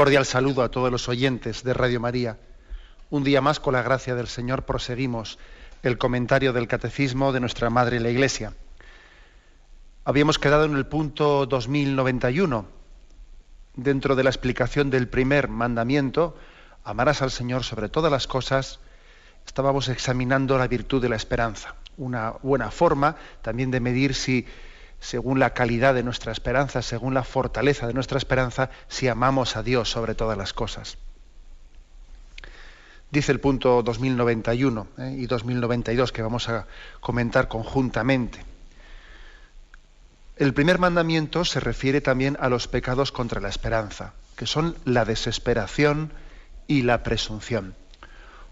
Cordial saludo a todos los oyentes de Radio María. Un día más, con la gracia del Señor, proseguimos el comentario del Catecismo de nuestra Madre la Iglesia. Habíamos quedado en el punto 2091, dentro de la explicación del primer mandamiento, amarás al Señor sobre todas las cosas, estábamos examinando la virtud de la esperanza, una buena forma también de medir si según la calidad de nuestra esperanza, según la fortaleza de nuestra esperanza, si amamos a Dios sobre todas las cosas. Dice el punto 2091 ¿eh? y 2092 que vamos a comentar conjuntamente. El primer mandamiento se refiere también a los pecados contra la esperanza, que son la desesperación y la presunción.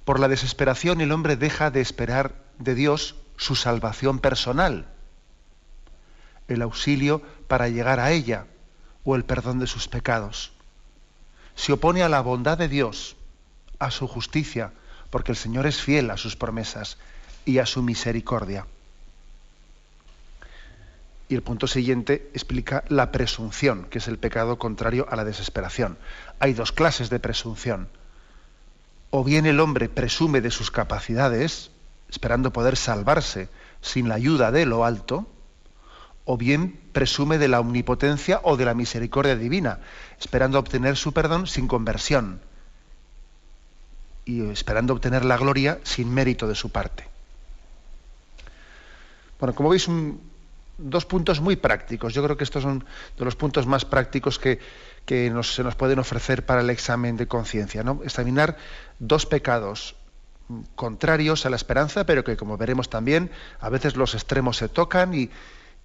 Por la desesperación el hombre deja de esperar de Dios su salvación personal, el auxilio para llegar a ella o el perdón de sus pecados. Se opone a la bondad de Dios, a su justicia, porque el Señor es fiel a sus promesas y a su misericordia. Y el punto siguiente explica la presunción, que es el pecado contrario a la desesperación. Hay dos clases de presunción. O bien el hombre presume de sus capacidades, esperando poder salvarse sin la ayuda de lo alto, o bien presume de la omnipotencia o de la misericordia divina, esperando obtener su perdón sin conversión y esperando obtener la gloria sin mérito de su parte. Bueno, como veis, dos puntos muy prácticos. Yo creo que estos son de los puntos más prácticos que, se nos pueden ofrecer para el examen de conciencia. ¿no? Examinar dos pecados contrarios a la esperanza, pero que, como veremos también, a veces los extremos se tocan y,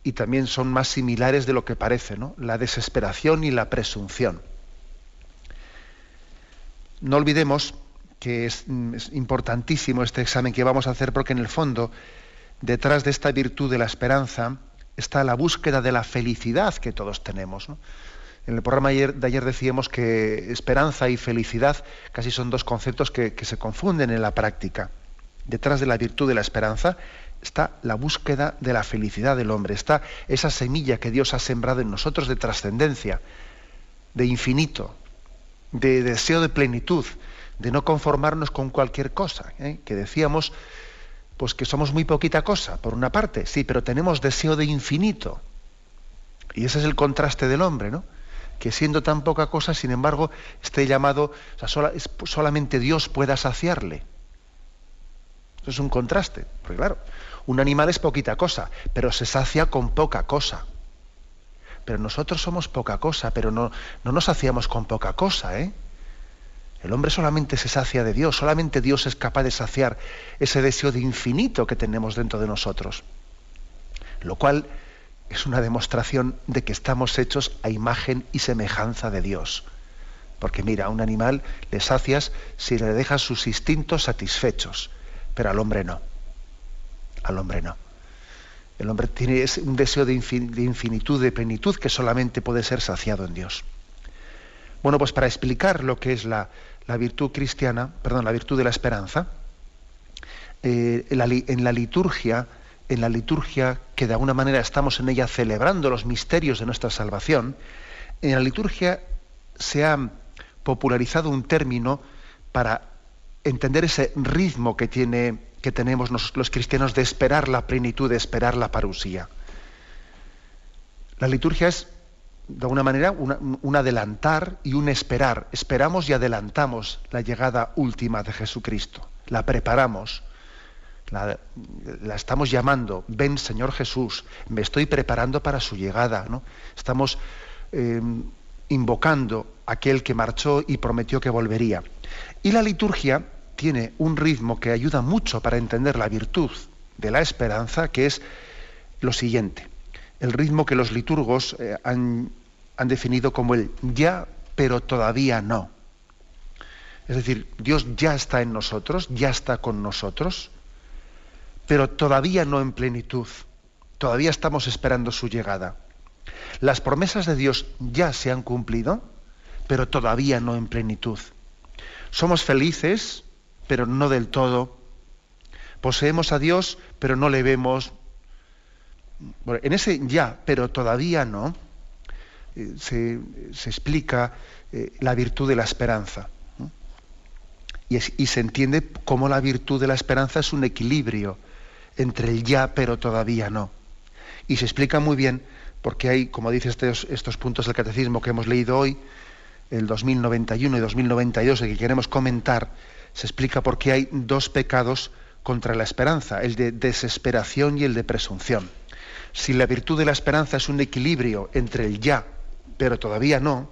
y también son más similares de lo que parece, ¿no? la desesperación y la presunción. No olvidemos que es, importantísimo este examen que vamos a hacer porque en el fondo, detrás de esta virtud de la esperanza, está la búsqueda de la felicidad que todos tenemos. En el programa de ayer decíamos que esperanza y felicidad casi son dos conceptos que se confunden en la práctica. Detrás de la virtud de la esperanza está la búsqueda de la felicidad del hombre, está esa semilla que Dios ha sembrado en nosotros de trascendencia, de infinito, de deseo de plenitud, de no conformarnos con cualquier cosa, ¿eh? que decíamos pues que somos muy poquita cosa, por una parte, sí, pero tenemos deseo de infinito. Y ese es el contraste del hombre, ¿no? Que siendo tan poca cosa, sin embargo, esté llamado, o sea, solamente Dios pueda saciarle. Eso es un contraste, porque claro, un animal es poquita cosa, pero se sacia con poca cosa. Pero nosotros somos poca cosa, pero no, no nos saciamos con poca cosa, ¿eh? El hombre solamente se sacia de Dios, solamente Dios es capaz de saciar ese deseo de infinito que tenemos dentro de nosotros. Lo cual es una demostración de que estamos hechos a imagen y semejanza de Dios. Porque mira, a un animal le sacias si le dejas sus instintos satisfechos, pero al hombre no. Al hombre no. El hombre tiene un deseo de, infinitud, de plenitud, que solamente puede ser saciado en Dios. Bueno, pues para explicar lo que es la, virtud cristiana, perdón, la virtud de la esperanza, eh, en, la, liturgia, en la liturgia que de alguna manera estamos en ella celebrando los misterios de nuestra salvación, en la liturgia se ha popularizado un término para entender ese ritmo que tiene que tenemos los cristianos de esperar la plenitud, de esperar la parusía. La liturgia es, de alguna manera, un adelantar y un esperar. Esperamos y adelantamos la llegada última de Jesucristo. La preparamos. La, estamos llamando, ven Señor Jesús, me estoy preparando para su llegada. ¿no? Estamos em, invocando a aquel que marchó y prometió que volvería. Y la liturgia tiene un ritmo que ayuda mucho para entender la virtud de la esperanza, que es lo siguiente. El ritmo que los liturgos eh, han, definido como el ya pero todavía no. Es decir, Dios ya está en nosotros, ya está con nosotros, pero todavía no en plenitud. Todavía estamos esperando su llegada. Las promesas de Dios ya se han cumplido, pero todavía no en plenitud. Somos felices, pero no del todo. Poseemos a Dios, pero no le vemos. en ese ya, pero todavía no, eh, se, explica eh, la virtud de la esperanza. Y, y, se entiende cómo la virtud de la esperanza es un equilibrio entre el ya, pero todavía no. Y se explica muy bien porque hay, como dice estos, estos puntos del catecismo que hemos leído hoy, el 2091 y 2092, el que queremos comentar, se explica por qué hay dos pecados contra la esperanza, el de desesperación y el de presunción. Si la virtud de la esperanza es un equilibrio entre el ya, pero todavía no,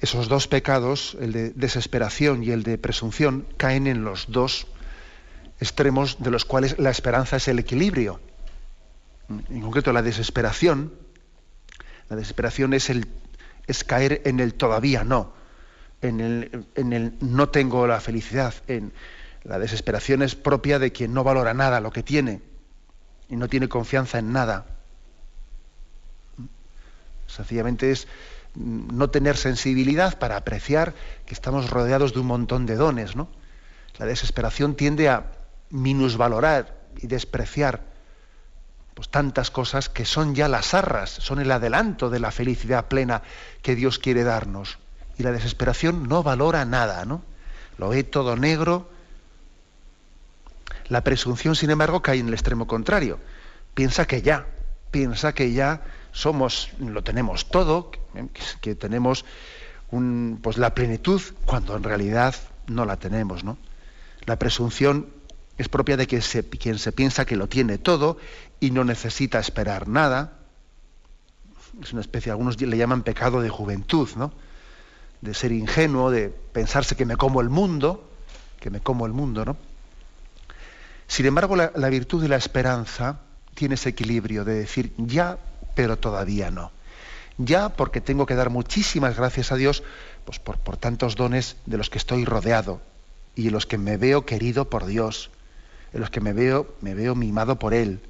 esos dos pecados, el de desesperación y el de presunción, caen en los dos extremos de los cuales la esperanza es el equilibrio en concreto la desesperación, la desesperación es, el, es caer en el todavía no, en el, no tengo la felicidad, en, la desesperación es propia de quien no valora nada lo que tiene y no tiene confianza en nada. Sencillamente es no tener sensibilidad para apreciar que estamos rodeados de un montón de dones, ¿no? La desesperación tiende a minusvalorar y despreciar pues tantas cosas que son ya las arras, son el adelanto de la felicidad plena que Dios quiere darnos. Y la desesperación no valora nada, ¿no? Lo ve todo negro. La presunción, sin embargo, cae en el extremo contrario. Piensa que ya, piensa que ya somos, lo tenemos todo, que, tenemos pues la plenitud, cuando en realidad no la tenemos, ¿no? La presunción es propia de quien se, quien se piensa que lo tiene todo y no necesita esperar nada. Es una especie, algunos le llaman pecado de juventud, ¿no? De ser ingenuo, de pensarse que me como el mundo, que me como el mundo, ¿no? Sin embargo, la, virtud de la esperanza tiene ese equilibrio de decir ya, pero todavía no. Ya porque tengo que dar muchísimas gracias a Dios pues por, por tantos dones de los que estoy rodeado y de los que me veo querido por Dios en los que me veo, me veo mimado por Él,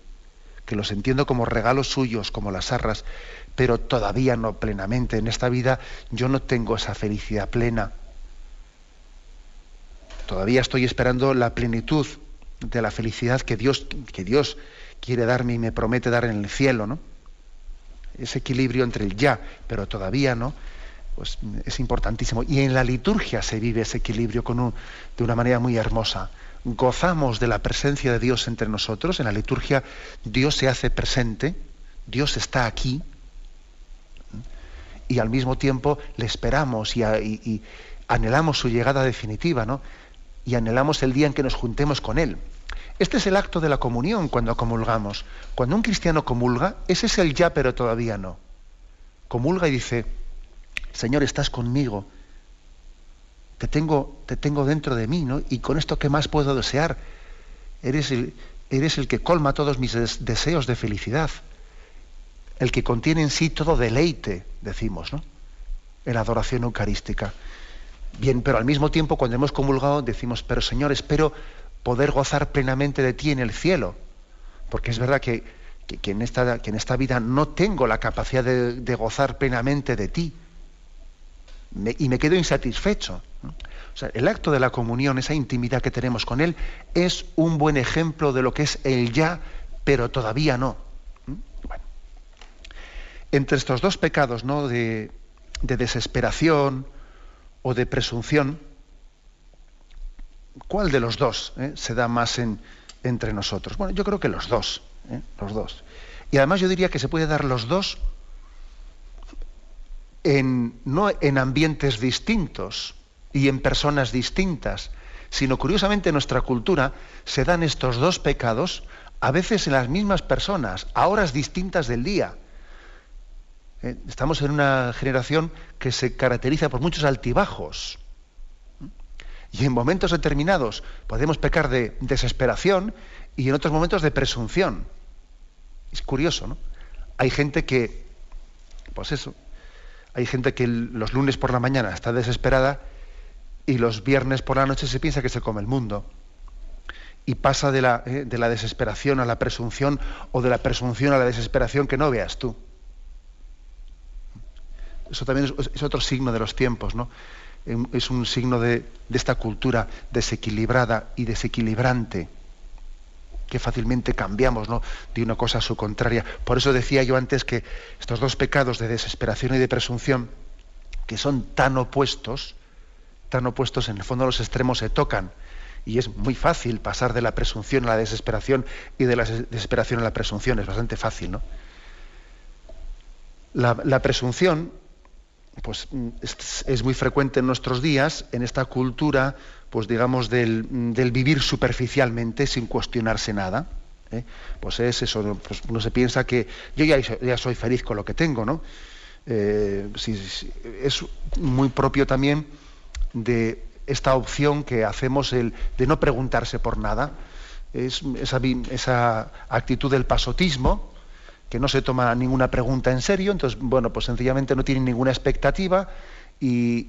que los entiendo como regalos suyos, como las arras, pero todavía no plenamente. En esta vida yo no tengo esa felicidad plena. Todavía estoy esperando la plenitud de la felicidad que Dios, que Dios quiere darme y me promete dar en el cielo, ¿no? Ese equilibrio entre el ya, pero todavía no, pues es importantísimo. Y en la liturgia se vive ese equilibrio con de una manera muy hermosa gozamos de la presencia de Dios entre nosotros, en la liturgia Dios se hace presente, Dios está aquí, y al mismo tiempo le esperamos y, anhelamos su llegada definitiva, ¿no? Y anhelamos el día en que nos juntemos con Él. Este es el acto de la comunión cuando comulgamos. Cuando un cristiano comulga, ese es el ya, pero todavía no. Comulga y dice, Señor, estás conmigo, te tengo, te tengo dentro de mí, ¿no? Y con esto, ¿qué más puedo desear? Eres el, eres el que colma todos mis deseos de felicidad, el que contiene en sí todo deleite, decimos, ¿no? En la adoración eucarística. Bien, pero al mismo tiempo, cuando hemos comulgado, decimos, pero Señor, espero poder gozar plenamente de ti en el cielo. Porque es verdad que, que, en, esta, que en, esta, vida no tengo la capacidad de, gozar plenamente de ti. y me quedo insatisfecho el acto de la comunión, esa intimidad que tenemos con Él, es un buen ejemplo de lo que es el ya, pero todavía no. Entre estos dos pecados, ¿no? De, desesperación o de presunción, ¿cuál de los dos eh, se da más en, entre nosotros? Bueno, yo creo que los dos, ¿eh? los dos. Y además yo diría que se puede dar los dos en, no en ambientes distintos, y en personas distintas, sino curiosamente en nuestra cultura se dan estos dos pecados a veces en las mismas personas, a horas distintas del día. Eh, estamos en una generación que se caracteriza por muchos altibajos. Y en momentos determinados podemos pecar de desesperación y en otros momentos de presunción. Es curioso, ¿no? Hay gente que, pues eso, hay gente que los lunes por la mañana está desesperada y los viernes por la noche se piensa que se come el mundo. Y pasa de la, eh, de la desesperación a la presunción o de la presunción a la desesperación que no veas tú. Eso también es, otro signo de los tiempos, ¿no? Es un signo de, esta cultura desequilibrada y desequilibrante que fácilmente cambiamos ¿no? de una cosa a su contraria. Por eso decía yo antes que estos dos pecados de desesperación y de presunción, que son tan opuestos, tan opuestos, en el fondo los extremos se tocan. Y es muy fácil pasar de la presunción a la desesperación y de la desesperación a la presunción, es bastante fácil, ¿no? La presunción pues, es, muy frecuente en nuestros días, en esta cultura, pues digamos, del, vivir superficialmente sin cuestionarse nada. ¿eh? Pues es eso, pues uno se piensa que yo ya, soy feliz con lo que tengo, ¿no? Eh, es muy propio también de esta opción que hacemos el, de no preguntarse por nada. Es esa, esa actitud del pasotismo, que no se toma ninguna pregunta en serio, entonces, bueno, pues sencillamente no tiene ninguna expectativa y,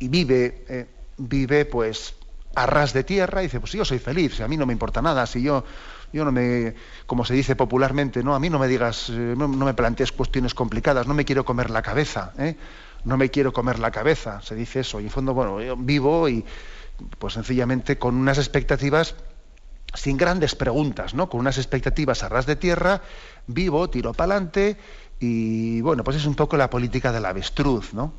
vive, eh, vive pues a ras de tierra y dice, pues yo soy feliz, a mí no me importa nada, si yo, yo no me, como se dice popularmente, no, a mí no me digas, eh, no, me plantees cuestiones complicadas, no me quiero comer la cabeza, ¿eh? no me quiero comer la cabeza, se dice eso, y en fondo, bueno, yo vivo y pues sencillamente con unas expectativas sin grandes preguntas, ¿no? Con unas expectativas a ras de tierra, vivo, tiro para adelante y bueno, pues es un poco la política del avestruz, ¿no?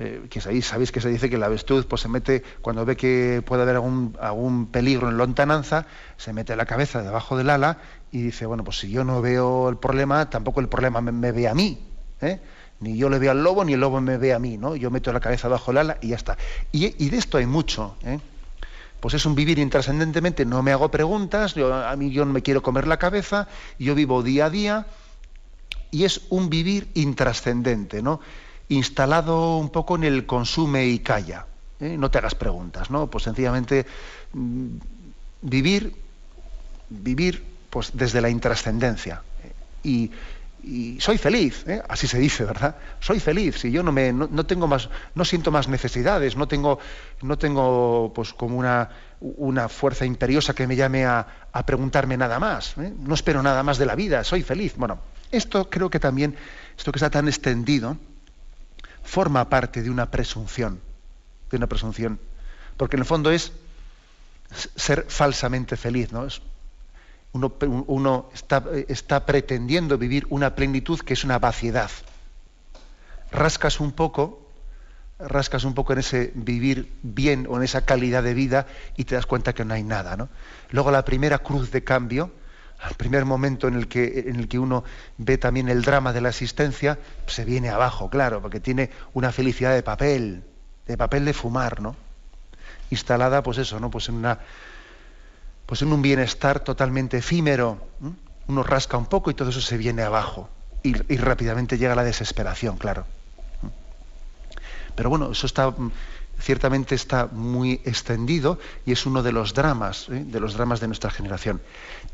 Eh, que ahí sabéis que se dice que el avestruz pues se mete cuando ve que puede haber algún, algún peligro en lontananza, se mete la cabeza debajo del ala y dice, bueno, pues si yo no veo el problema, tampoco el problema me, ve a mí, ¿eh? ni yo le veo al lobo ni el lobo me ve a mí, ¿no? Yo meto la cabeza debajo del ala y ya está. Y, y de esto hay mucho, ¿eh? Pues es un vivir intrascendentemente, no me hago preguntas, a mí yo no me quiero comer la cabeza, yo vivo día a día, y es un vivir intrascendente, ¿no? instalado un poco en el consume y calla. ¿eh? No te hagas preguntas, ¿no? Pues sencillamente mm, vivir, vivir pues desde la intrascendencia. Y, y soy feliz, ¿eh? así se dice, ¿verdad? Soy feliz, si yo no me no, tengo más, no siento más necesidades, no tengo, no tengo pues como una, una fuerza imperiosa que me llame a, preguntarme nada más, ¿eh? no espero nada más de la vida, soy feliz. Bueno, esto creo que también, esto que está tan extendido, forma parte de una presunción, de una presunción, porque en el fondo es ser falsamente feliz, ¿no? Uno, está, pretendiendo vivir una plenitud que es una vaciedad. Rascas un poco, rascas un poco en ese vivir bien o en esa calidad de vida y te das cuenta que no hay nada. ¿no? Luego la primera cruz de cambio, el primer momento en el, que, en el que uno ve también el drama de la existencia, se viene abajo, claro, porque tiene una felicidad de papel, de papel de fumar, ¿no? Instalada, pues eso, ¿no? Pues en una pues en un bienestar totalmente efímero. Uno rasca un poco y todo eso se viene abajo. Y, rápidamente llega la desesperación, claro. Pero bueno, eso está ciertamente está muy extendido y es uno de los dramas, ¿eh? de los dramas de nuestra generación.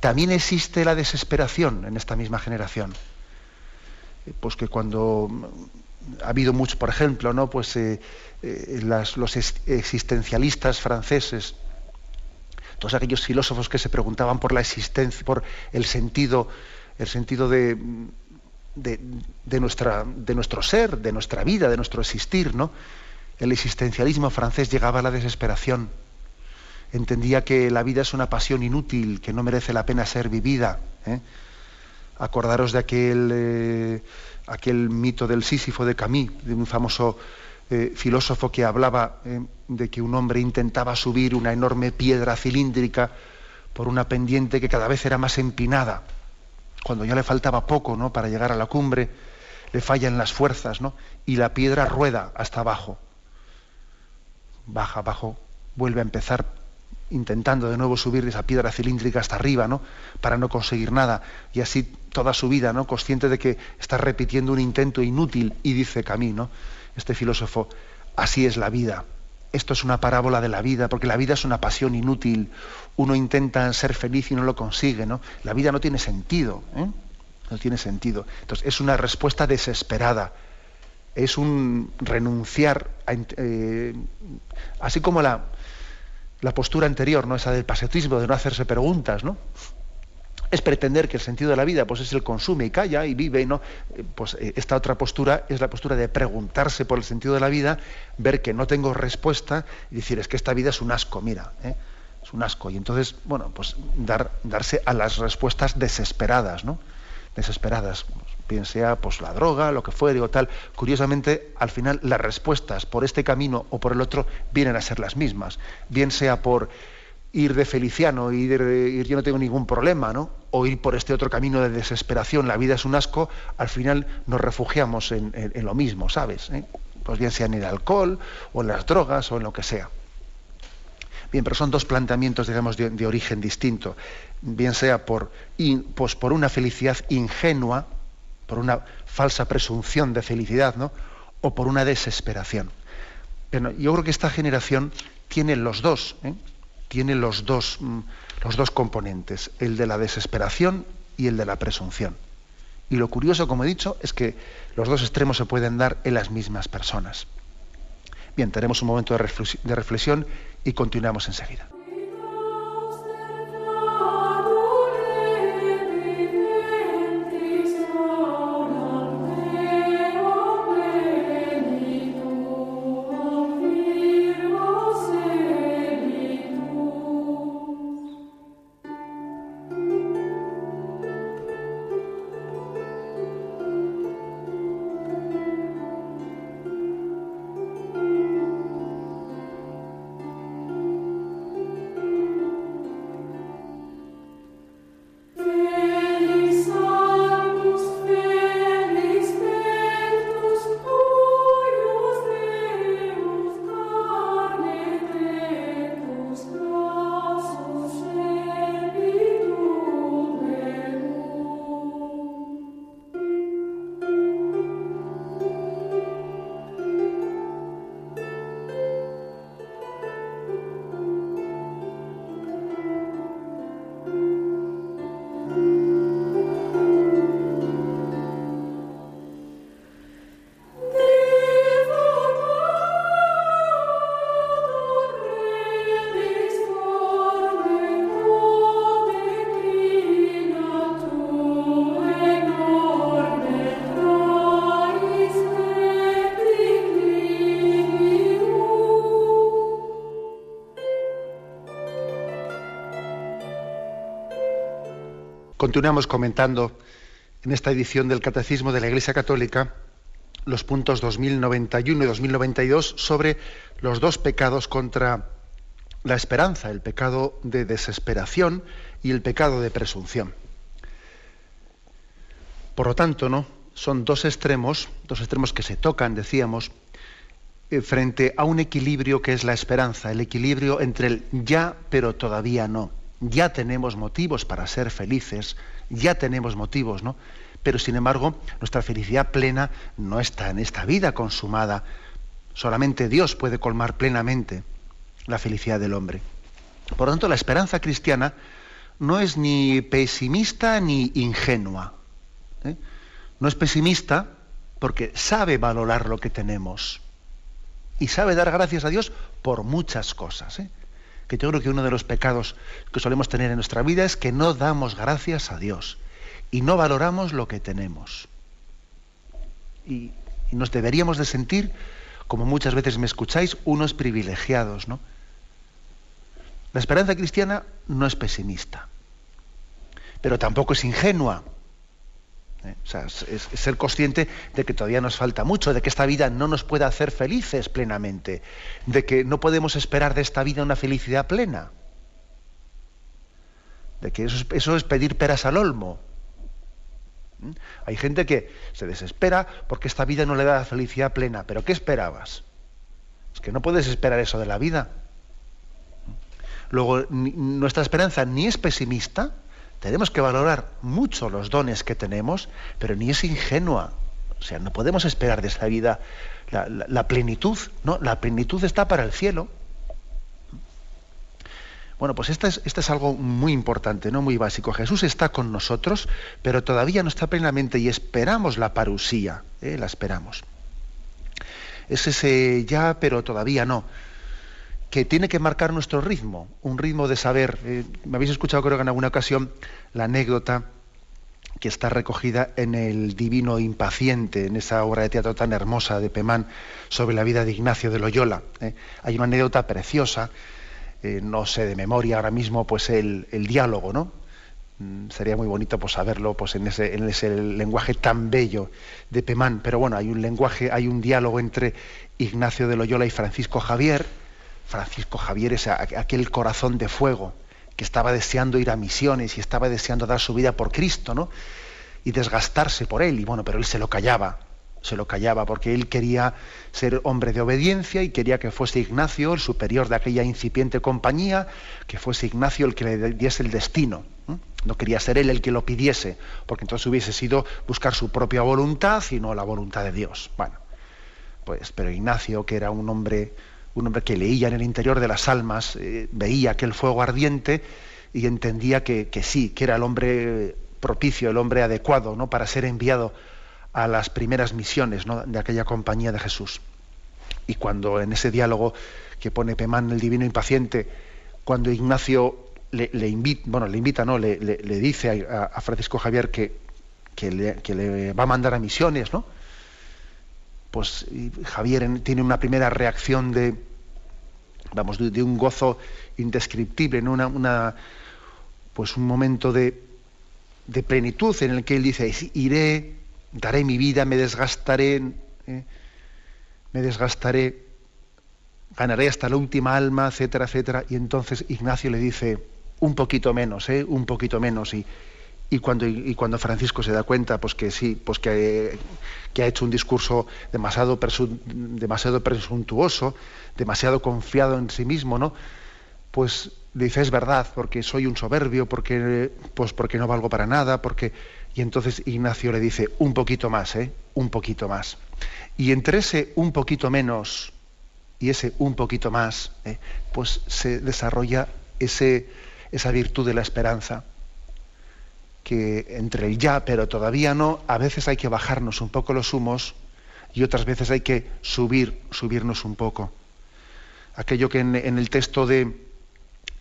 También existe la desesperación en esta misma generación. Eh, pues que cuando ha habido mucho, por ejemplo, ¿no? pues, eh, los existencialistas franceses todos aquellos filósofos que se preguntaban por la existencia, por el sentido, el sentido de, de, nuestra, de nuestro ser, de nuestra vida, de nuestro existir, ¿no? El existencialismo francés llegaba a la desesperación. Entendía que la vida es una pasión inútil, que no merece la pena ser vivida. ¿eh? Acordaros de aquel, eh, aquel mito del Sísifo de Camille, de un famoso eh, filósofo que hablaba eh, de que un hombre intentaba subir una enorme piedra cilíndrica por una pendiente que cada vez era más empinada. Cuando ya le faltaba poco ¿no? para llegar a la cumbre, le fallan las fuerzas ¿no? y la piedra rueda hasta abajo. Baja abajo, vuelve a empezar intentando de nuevo subir esa piedra cilíndrica hasta arriba, ¿no? Para no conseguir nada. Y así toda su vida, ¿no? Consciente de que está repitiendo un intento inútil y dice camino este filósofo, así es la vida. Esto es una parábola de la vida, porque la vida es una pasión inútil. Uno intenta ser feliz y no lo consigue, ¿no? La vida no tiene sentido, ¿eh? No tiene sentido. Entonces, es una respuesta desesperada. es un renunciar, eh, así como la, la postura anterior, ¿no? esa del pasetismo, de no hacerse preguntas, ¿no? Es pretender que el sentido de la vida pues es el consume y calla y vive y no eh, pues eh, esta otra postura es la postura de preguntarse por el sentido de la vida ver que no tengo respuesta y decir es que esta vida es un asco mira es un asco y entonces bueno pues dar, darse a las respuestas desesperadas no desesperadas. Bien sea pues la droga, lo que fuere o tal, curiosamente al final las respuestas por este camino o por el otro vienen a ser las mismas, bien sea por ir de feliciano, ir, ir yo no tengo ningún problema, ¿no? o ir por este otro camino de desesperación, la vida es un asco, al final nos refugiamos en, lo mismo, ¿sabes? ¿Eh? Pues bien sea en el alcohol o en las drogas o en lo que sea. Bien, pero son dos planteamientos, digamos, de, origen distinto. Bien sea por, pues por una felicidad ingenua, por una falsa presunción de felicidad, ¿no? o por una desesperación. Pero yo creo que esta generación tiene los dos, ¿eh? Tiene los dos, mm, los dos componentes, el de la desesperación y el de la presunción. Y lo curioso, como he dicho, es que los dos extremos se pueden dar en las mismas personas. Bien, tenemos un momento de reflexión y continuamos enseguida. Continuamos comentando en esta edición del Catecismo de la Iglesia Católica los puntos 2091 y 2092 sobre los dos pecados contra la esperanza, el pecado de desesperación y el pecado de presunción. Por lo tanto, ¿no? Son dos extremos, dos extremos que se tocan, decíamos, eh, frente a un equilibrio que es la esperanza, el equilibrio entre el ya pero todavía no ya tenemos motivos para ser felices, ya tenemos motivos, ¿no? Pero sin embargo, nuestra felicidad plena no está en esta vida consumada. Solamente Dios puede colmar plenamente la felicidad del hombre. Por lo tanto, la esperanza cristiana no es ni pesimista ni ingenua. ¿eh? No es pesimista porque sabe valorar lo que tenemos y sabe dar gracias a Dios por muchas cosas. ¿eh? Que yo creo que uno de los pecados que solemos tener en nuestra vida es que no damos gracias a Dios y no valoramos lo que tenemos. Y, nos deberíamos de sentir, como muchas veces me escucháis, unos privilegiados, ¿no? La esperanza cristiana no es pesimista, pero tampoco es ingenua. ¿Eh? es, ser consciente de que todavía nos falta mucho, de que esta vida no nos puede hacer felices plenamente, de que no podemos esperar de esta vida una felicidad plena, de que eso es, pedir peras al olmo. ¿Mm? Hay gente que se desespera porque esta vida no le da la felicidad plena, pero ¿qué esperabas? Es que no puedes esperar eso de la vida. Luego, nuestra esperanza ni es pesimista, tenemos que valorar mucho los dones que tenemos, pero ni es ingenua. O sea, no podemos esperar de esta vida la, plenitud, ¿no? La plenitud está para el cielo. Bueno, pues esto es, es, algo muy importante, ¿no? Muy básico. Jesús está con nosotros, pero todavía no está plenamente y esperamos la parusía, ¿eh? la esperamos. Es ese ya, pero todavía no. Que tiene que marcar nuestro ritmo, un ritmo de saber. Eh, me habéis escuchado, creo que en alguna ocasión, la anécdota que está recogida en el Divino Impaciente, en esa obra de teatro tan hermosa de Pemán sobre la vida de Ignacio de Loyola. ¿eh? Hay una anécdota preciosa, eh, no sé de memoria ahora mismo, pues el, diálogo, ¿no? Mm, sería muy bonito pues, saberlo pues, en, ese, en ese lenguaje tan bello de Pemán. Pero bueno, hay un lenguaje, hay un diálogo entre Ignacio de Loyola y Francisco Javier. Francisco Javier es aquel corazón de fuego, que estaba deseando ir a misiones y estaba deseando dar su vida por Cristo, ¿no? Y desgastarse por él. Y bueno, pero él se lo callaba, se lo callaba porque él quería ser hombre de obediencia y quería que fuese Ignacio, el superior de aquella incipiente compañía, que fuese Ignacio el que le diese el destino. No quería ser él el que lo pidiese, porque entonces hubiese sido buscar su propia voluntad y no la voluntad de Dios. Bueno, pues, pero Ignacio, que era un hombre un hombre que leía en el interior de las almas, eh, veía aquel fuego ardiente y entendía que, sí, que era el hombre propicio, el hombre adecuado ¿no? para ser enviado a las primeras misiones de aquella compañía de Jesús. Y cuando en ese diálogo que pone Pemán el divino impaciente, cuando Ignacio le, invita, bueno, le invita, no, le, dice a, Francisco Javier que, que, le, va a mandar a misiones, ¿no? Pues Javier tiene una primera reacción de, vamos, de, un gozo indescriptible, ¿no? una, pues un momento de, plenitud en el que él dice, iré, daré mi vida, me desgastaré, ¿eh? me desgastaré, ganaré hasta la última alma, etcétera, etcétera. Y entonces Ignacio le dice, un poquito menos, ¿eh? un poquito menos. Y, y cuando, y cuando Francisco se da cuenta pues que sí, pues que, ha hecho un discurso demasiado, demasiado presuntuoso, demasiado confiado en sí mismo, ¿no? Pues dice, es verdad, porque soy un soberbio, porque, pues porque no valgo para nada, porque... Y entonces Ignacio le dice, un poquito más, ¿eh? Un poquito más. Y entre ese un poquito menos y ese un poquito más, ¿eh? pues se desarrolla ese, esa virtud de la esperanza que entre el ya, pero todavía no, a veces hay que bajarnos un poco los humos y otras veces hay que subir, subirnos un poco. Aquello que en, el texto de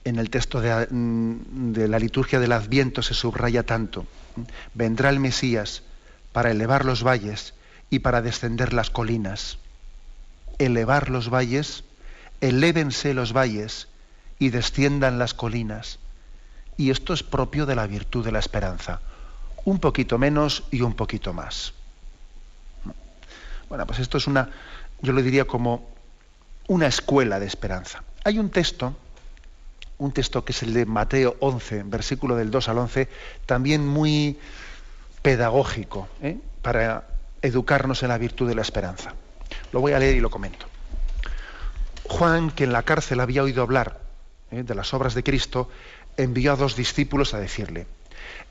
en el texto de, mm, de, la liturgia del Adviento se subraya tanto. Vendrá el Mesías para elevar los valles y para descender las colinas. Elevar los valles, elévense los valles y desciendan las colinas. Y esto es propio de la virtud de la esperanza. Un poquito menos y un poquito más. Bueno, pues esto es una, yo lo diría como una escuela de esperanza. Hay un texto, un texto que es el de Mateo 11, versículo del 2 al 11, también muy pedagógico ¿eh? para educarnos en la virtud de la esperanza. Lo voy a leer y lo comento. Juan, que en la cárcel había oído hablar ¿eh? de las obras de Cristo, envió a dos discípulos a decirle,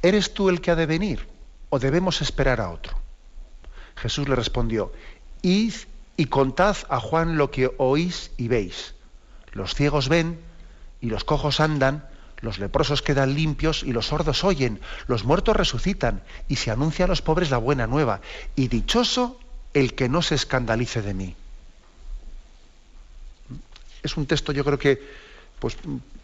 ¿eres tú el que ha de venir o debemos esperar a otro? Jesús le respondió, id y contad a Juan lo que oís y veis. Los ciegos ven y los cojos andan, los leprosos quedan limpios y los sordos oyen, los muertos resucitan y se anuncia a los pobres la buena nueva. Y dichoso el que no se escandalice de mí. Es un texto yo creo que pues,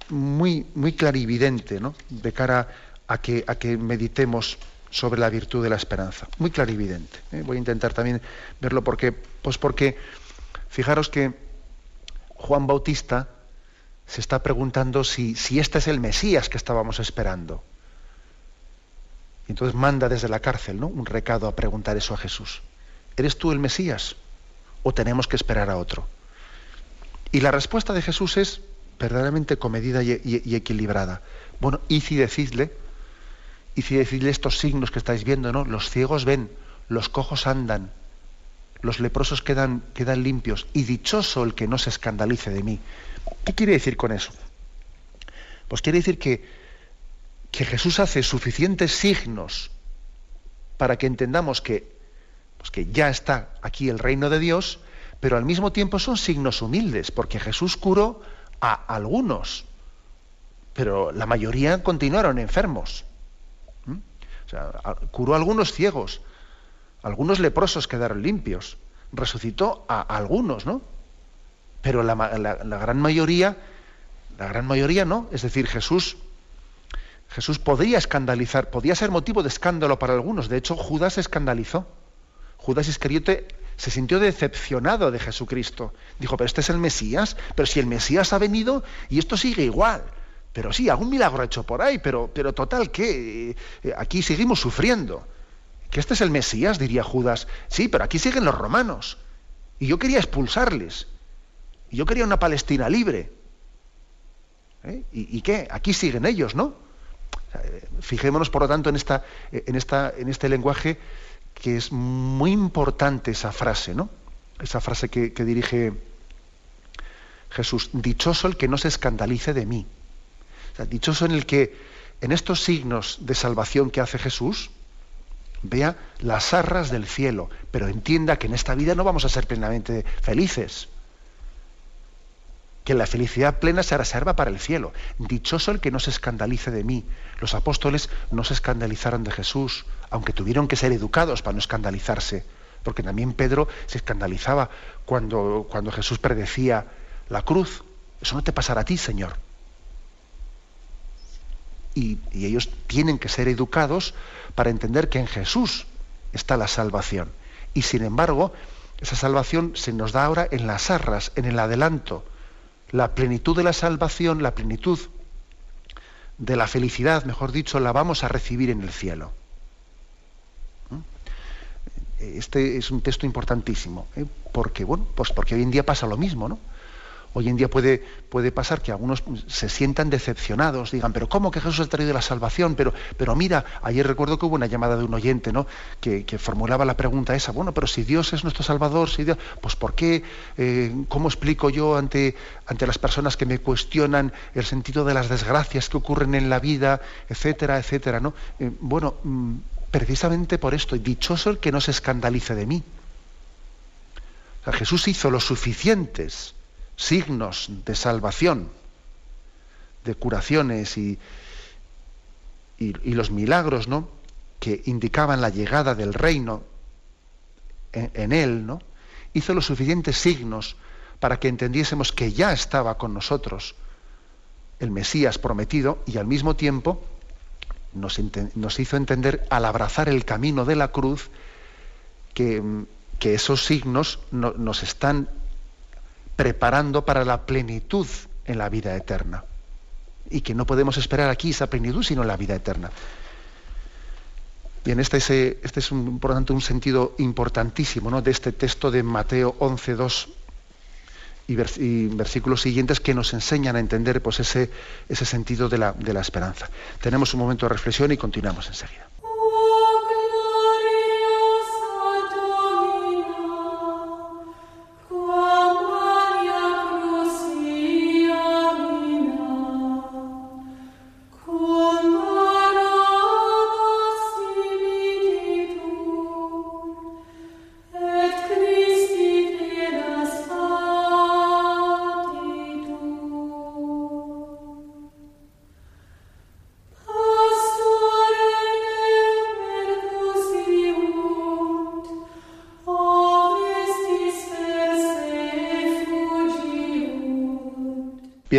muy, muy clarividente ¿no? de cara a que, a que meditemos sobre la virtud de la esperanza. Muy clarividente. ¿eh? Voy a intentar también verlo porque, pues porque, fijaros que Juan Bautista se está preguntando si, si este es el Mesías que estábamos esperando. Y entonces manda desde la cárcel ¿no? un recado a preguntar eso a Jesús. ¿Eres tú el Mesías? ¿O tenemos que esperar a otro? Y la respuesta de Jesús es, verdaderamente comedida y, equilibrada. Bueno, y si decidle, y si decidle estos signos que estáis viendo, ¿no? Los ciegos ven, los cojos andan, los leprosos quedan, quedan limpios, y dichoso el que no se escandalice de mí. ¿Qué quiere decir con eso? Pues quiere decir que, que Jesús hace suficientes signos para que entendamos que, pues que ya está aquí el reino de Dios, pero al mismo tiempo son signos humildes, porque Jesús curó a algunos, pero la mayoría continuaron enfermos. ¿Mm? curó a algunos ciegos, algunos leprosos quedaron limpios. resucitó a, algunos, ¿no? Pero la, gran mayoría, la gran mayoría no. Es decir, Jesús, Jesús podría escandalizar, podía ser motivo de escándalo para algunos. De hecho, Judas escandalizó. Judas Iscariote se sintió decepcionado de Jesucristo. Dijo, pero este es el Mesías, pero si el Mesías ha venido y esto sigue igual. Pero sí, algún milagro hecho por ahí, pero, pero total, que eh, aquí seguimos sufriendo. Que este es el Mesías, diría Judas. Sí, pero aquí siguen los romanos. Y yo quería expulsarles. Y yo quería una Palestina libre. ¿Eh? ¿Y, qué? Aquí siguen ellos, ¿no? fijémonos, por lo tanto, en, esta, en, esta, en este lenguaje que es muy importante esa frase, ¿no? Esa frase que, dirige Jesús, dichoso el que no se escandalice de mí. dichoso en el que en estos signos de salvación que hace Jesús, vea las arras del cielo, pero entienda que en esta vida no vamos a ser plenamente felices que la felicidad plena se reserva para el cielo. Dichoso el que no se escandalice de mí. Los apóstoles no se escandalizaron de Jesús, aunque tuvieron que ser educados para no escandalizarse, porque también Pedro se escandalizaba cuando, cuando Jesús predecía la cruz. Eso no te pasará a ti, Señor. Y, y ellos tienen que ser educados para entender que en Jesús está la salvación. Y sin embargo, esa salvación se nos da ahora en las arras, en el adelanto la plenitud de la salvación, la plenitud de la felicidad, mejor dicho, la vamos a recibir en el cielo. ¿Mm? Este es un texto importantísimo, ¿eh? porque bueno, pues porque hoy en día pasa lo mismo, ¿no? Hoy en día puede, puede pasar que algunos se sientan decepcionados, digan, pero ¿cómo que Jesús ha traído la salvación? Pero, pero mira, ayer recuerdo que hubo una llamada de un oyente ¿no? que, formulaba la pregunta esa, bueno, pero si Dios es nuestro Salvador, si Dios, pues ¿por qué? Eh, ¿Cómo explico yo ante, ante las personas que me cuestionan el sentido de las desgracias que ocurren en la vida, etcétera, etcétera? ¿no? Eh, bueno, mm, precisamente por esto, dichoso el que no se escandalice de mí. Jesús hizo lo suficientes signos de salvación, de curaciones y, y, los milagros ¿no? que indicaban la llegada del reino en, él, ¿no? hizo los suficientes signos para que entendiésemos que ya estaba con nosotros el Mesías prometido y al mismo tiempo nos, hizo entender al abrazar el camino de la cruz que, que esos signos nos están preparando para la plenitud en la vida eterna. Y que no podemos esperar aquí esa plenitud, sino la vida eterna. Bien, este es, este es un, por lo tanto un sentido importantísimo ¿no? de este texto de Mateo 11, 2 y, versículos siguientes que nos enseñan a entender pues, ese, ese sentido de la, de la esperanza. Tenemos un momento de reflexión y continuamos enseguida.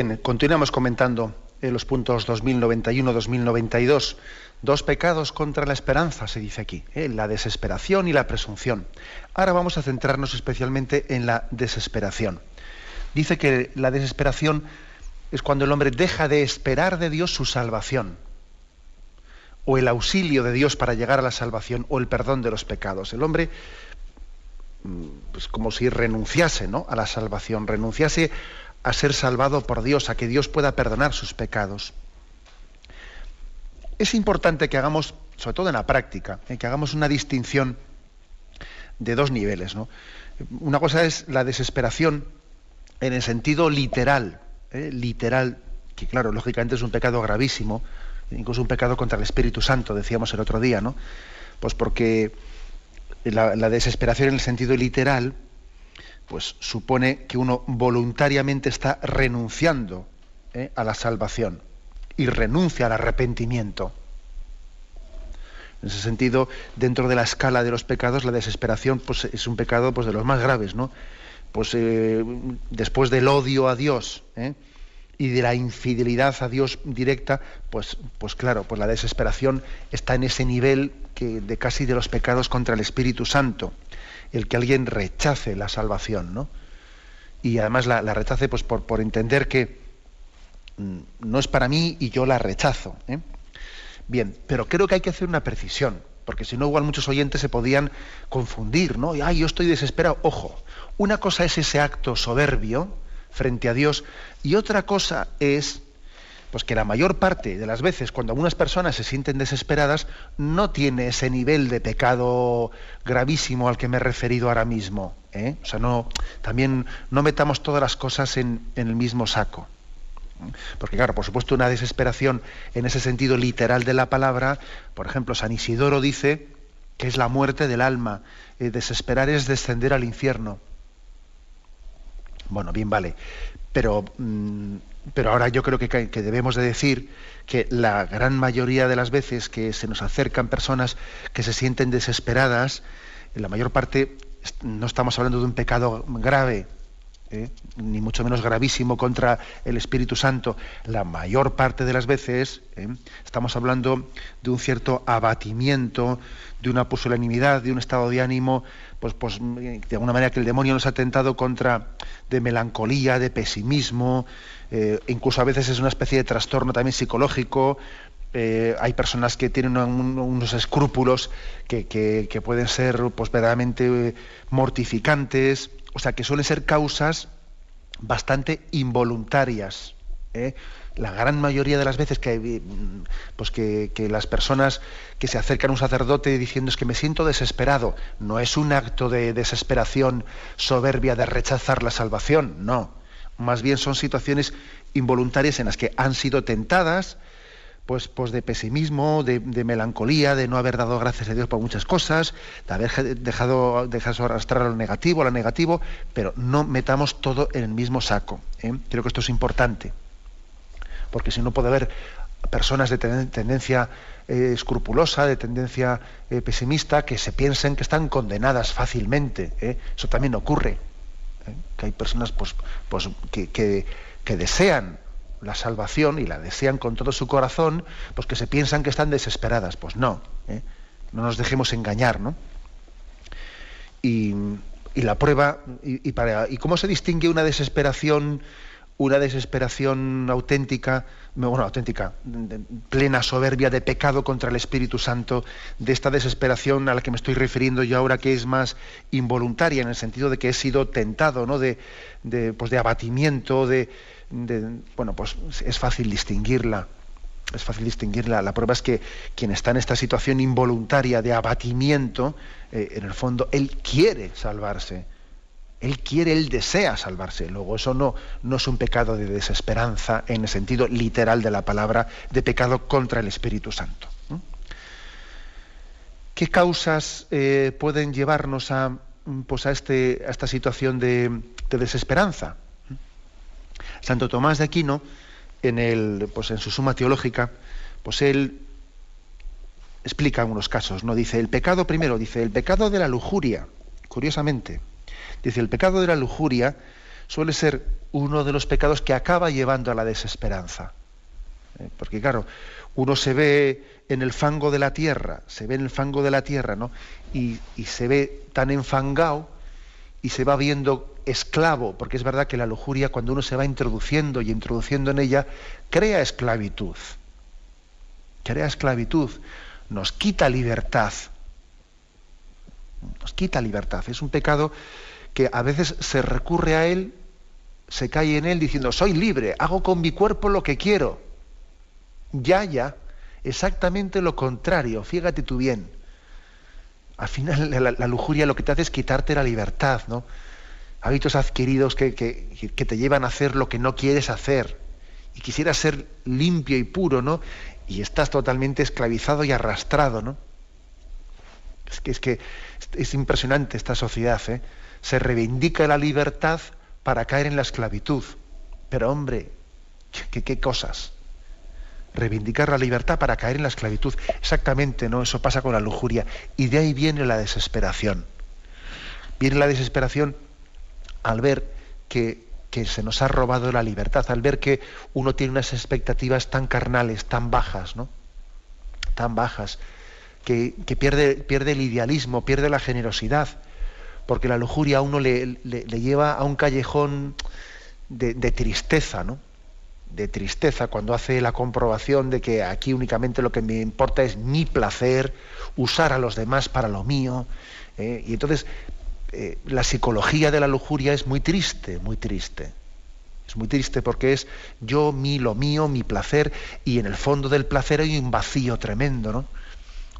Bien, continuamos comentando en los puntos 2091-2092. Dos pecados contra la esperanza, se dice aquí, ¿eh? la desesperación y la presunción. Ahora vamos a centrarnos especialmente en la desesperación. Dice que la desesperación es cuando el hombre deja de esperar de Dios su salvación, o el auxilio de Dios para llegar a la salvación, o el perdón de los pecados. El hombre mm, pues como si renunciase ¿no? a la salvación, renunciase a ser salvado por Dios, a que Dios pueda perdonar sus pecados. Es importante que hagamos, sobre todo en la práctica, eh, que hagamos una distinción de dos niveles. Una cosa es la desesperación en el sentido literal, eh, literal, que claro, lógicamente es un pecado gravísimo, incluso un pecado contra el Espíritu Santo, decíamos el otro día, ¿no? Pues porque la desesperación en el sentido literal pues supone que uno voluntariamente está renunciando ¿eh? a la salvación y renuncia al arrepentimiento. En ese sentido, dentro de la escala de los pecados, la desesperación pues, es un pecado pues, de los más graves, ¿no? Pues eh, después del odio a Dios ¿eh? y de la infidelidad a Dios directa, pues, pues claro, pues la desesperación está en ese nivel que, de casi de los pecados contra el Espíritu Santo, el que alguien rechace la salvación, ¿no? Y además la, rechace pues, por, entender que mm, no es para mí y yo la rechazo. ¿eh? Bien, pero creo que hay que hacer una precisión, porque si no, igual muchos oyentes se podían confundir, ¿no? Y, ay, yo estoy desesperado. Ojo, una cosa es ese acto soberbio frente a Dios y otra cosa es pues que la mayor parte de las veces cuando algunas personas se sienten desesperadas no tiene ese nivel de pecado gravísimo al que me he referido ahora mismo. ¿eh? O sea, no, también no metamos todas las cosas en el mismo saco. Porque claro, por supuesto, una desesperación en ese sentido literal de la palabra, por ejemplo, San Isidoro dice que es la muerte del alma. Eh, desesperar es descender al infierno. Bueno, bien, vale. Pero, mm, pero ahora yo creo que, debemos de decir que la gran mayoría de las veces que se nos acercan personas que se sienten desesperadas, en la mayor parte no estamos hablando de un pecado grave, ¿eh? ni mucho menos gravísimo contra el Espíritu Santo, la mayor parte de las veces ¿eh? estamos hablando de un cierto abatimiento, de una pusilanimidad, de un estado de ánimo, pues, pues de alguna manera que el demonio nos ha tentado contra de melancolía, de pesimismo, eh, incluso a veces es una especie de trastorno también psicológico, hay personas que tienen unos escrúpulos que, que, pueden ser pues, verdaderamente mortificantes, o sea, que suelen ser causas bastante involuntarias. ¿eh? La gran mayoría de las veces que, mm, pues que, las personas que se acercan a un sacerdote diciendo es que me siento desesperado, no es un acto de desesperación soberbia de rechazar la salvación, no. Más bien son situaciones involuntarias en las que han sido tentadas, pues, pues de pesimismo, de, melancolía, de no haber dado gracias a Dios por muchas cosas, de haber dejado, arrastrar a lo negativo, a lo negativo, pero no metamos todo en el mismo saco. ¿eh? Creo que esto es importante, porque si no puede haber personas de tendencia eh, escrupulosa, de tendencia eh, pesimista, que se piensen que están condenadas fácilmente. Eso también ocurre. Que hay personas pues, pues, que, que desean la salvación y la desean con todo su corazón, pues que se piensan que están desesperadas. Pues no, ¿eh? no nos dejemos engañar, ¿no? Y, la prueba, y, para, y cómo se distingue una desesperación, una desesperación auténtica, bueno, auténtica, plena soberbia de pecado contra el Espíritu Santo, de esta desesperación a la que me estoy refiriendo yo ahora, que es más involuntaria, en el sentido de que he sido tentado, ¿no? De, de, pues de abatimiento, de, bueno, pues es fácil distinguirla. Es fácil distinguirla. La prueba es que quien está en esta situación involuntaria de abatimiento, eh, en el fondo, él quiere salvarse. Él quiere, él desea salvarse. Luego, eso no, no es un pecado de desesperanza en el sentido literal de la palabra, de pecado contra el Espíritu Santo. ¿Qué causas eh, pueden llevarnos a, pues este, esta situación de desesperanza? Santo Tomás de Aquino, en, pues en su suma teológica, pues él explica unos casos, ¿no? Dice, el pecado primero, dice, el pecado de la lujuria, curiosamente, dice, el pecado de la lujuria suele ser uno de los pecados que acaba llevando a la desesperanza. ¿eh? Porque claro, uno se ve en el fango de la tierra, se ve en el fango de la tierra, ¿no? Y, y se ve tan enfangado y se va viendo esclavo, porque es verdad que la lujuria cuando uno se va introduciendo y introduciendo en ella, crea esclavitud. Crea esclavitud, nos quita libertad. Nos quita libertad. Es un pecado que a veces se recurre a él, se cae en él diciendo, soy libre, hago con mi cuerpo lo que quiero. Ya, ya, exactamente lo contrario, fíjate tú bien. Al final la, la lujuria lo que te hace es quitarte la libertad, ¿no? hábitos adquiridos que, te llevan a hacer lo que no quieres hacer y quisieras ser limpio y puro, ¿no? Y estás totalmente esclavizado y arrastrado, ¿no? Es que es, que es impresionante esta sociedad, ¿eh? Se reivindica la libertad para caer en la esclavitud. Pero hombre, qué, cosas. reivindicar la libertad para caer en la esclavitud. Exactamente, ¿no? Eso pasa con la lujuria. Y de ahí viene la desesperación. Viene la desesperación al ver que, se nos ha robado la libertad, al ver que uno tiene unas expectativas tan carnales, tan bajas, ¿no? Tan bajas, que, pierde, pierde el idealismo, pierde la generosidad, porque la lujuria a uno le, lleva a un callejón de, tristeza, ¿no? de tristeza cuando hace la comprobación de que aquí únicamente lo que me importa es mi placer, usar a los demás para lo mío. ¿eh? Y entonces eh, la psicología de la lujuria es muy triste, muy triste. Es muy triste porque es yo, mi, lo mío, mi placer, y en el fondo del placer hay un vacío tremendo, ¿no?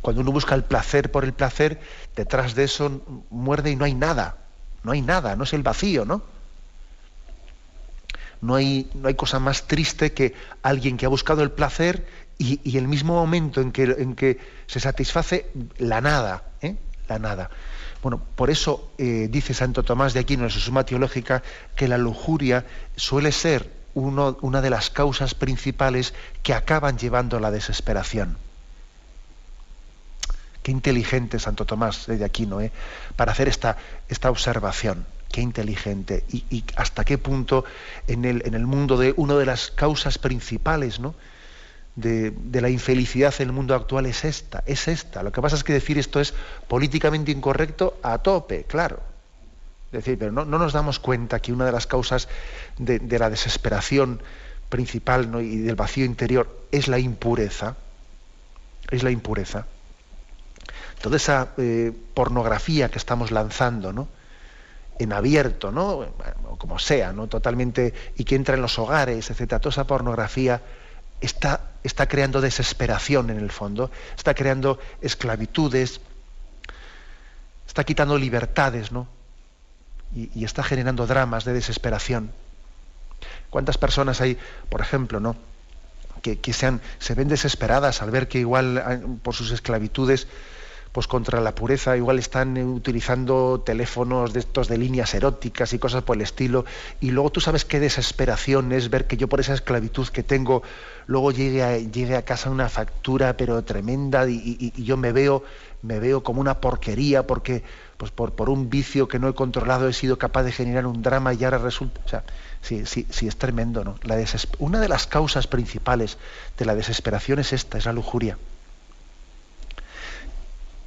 Cuando uno busca el placer por el placer, detrás de eso muerde y no hay nada. No hay nada, no es el vacío, ¿no? No hay, no hay cosa más triste que alguien que ha buscado el placer y, el mismo momento en que, se satisface la nada, ¿eh? la nada. Bueno, por eso eh, dice Santo Tomás de Aquino en su Suma Teológica que la lujuria suele ser una de las causas principales que acaban llevando a la desesperación. Inteligente Santo Tomás de Aquino ¿eh? para hacer esta, esta observación qué inteligente y, hasta qué punto en el, en el, mundo de una de las causas principales ¿no? de, la infelicidad en el mundo actual es esta, es esta. Lo que pasa es que decir esto es políticamente incorrecto a tope, claro. Es decir, pero no, nos damos cuenta que una de las causas de, la desesperación principal y del vacío interior es la impureza. Es la impureza. Toda esa eh, pornografía que estamos lanzando, ¿no? en abierto, ¿no? como sea, ¿no? Totalmente, y que entra en los hogares, etcétera. Toda esa pornografía está, está creando desesperación en el fondo, está creando esclavitudes, está quitando libertades, ¿no? Y, está generando dramas de desesperación. ¿Cuántas personas hay, por ejemplo, ¿no? que, que sean, se ven desesperadas al ver que igual ah, por sus esclavitudes pues contra la pureza, igual están utilizando teléfonos de estos de líneas eróticas y cosas por el estilo, y luego tú sabes qué desesperación es ver que yo por esa esclavitud que tengo, luego llegue a, llegue a casa una factura pero tremenda y, yo me veo, me veo como una porquería porque pues por, por, un vicio que no he controlado he sido capaz de generar un drama y ahora resulta... O sea, sí, sí, sí es tremendo, ¿no? La una de las causas principales de la desesperación es esta, es la lujuria.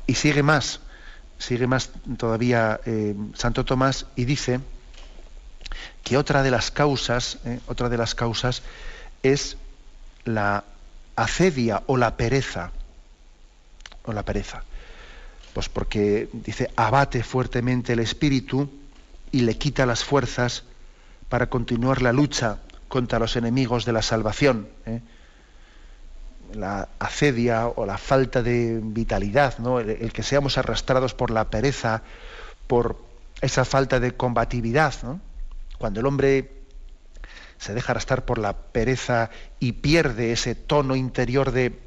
Y sigue más, sigue más todavía eh, Santo Tomás y dice que otra de las causas, eh, otra de las causas es la acedia o la pereza. O la pereza. Pues porque dice, abate fuertemente el espíritu y le quita las fuerzas para continuar la lucha contra los enemigos de la salvación. ¿eh? La acedia o la falta de vitalidad, ¿no? el, que seamos arrastrados por la pereza, por esa falta de combatividad. Cuando el hombre se deja arrastrar por la pereza y pierde ese tono interior de,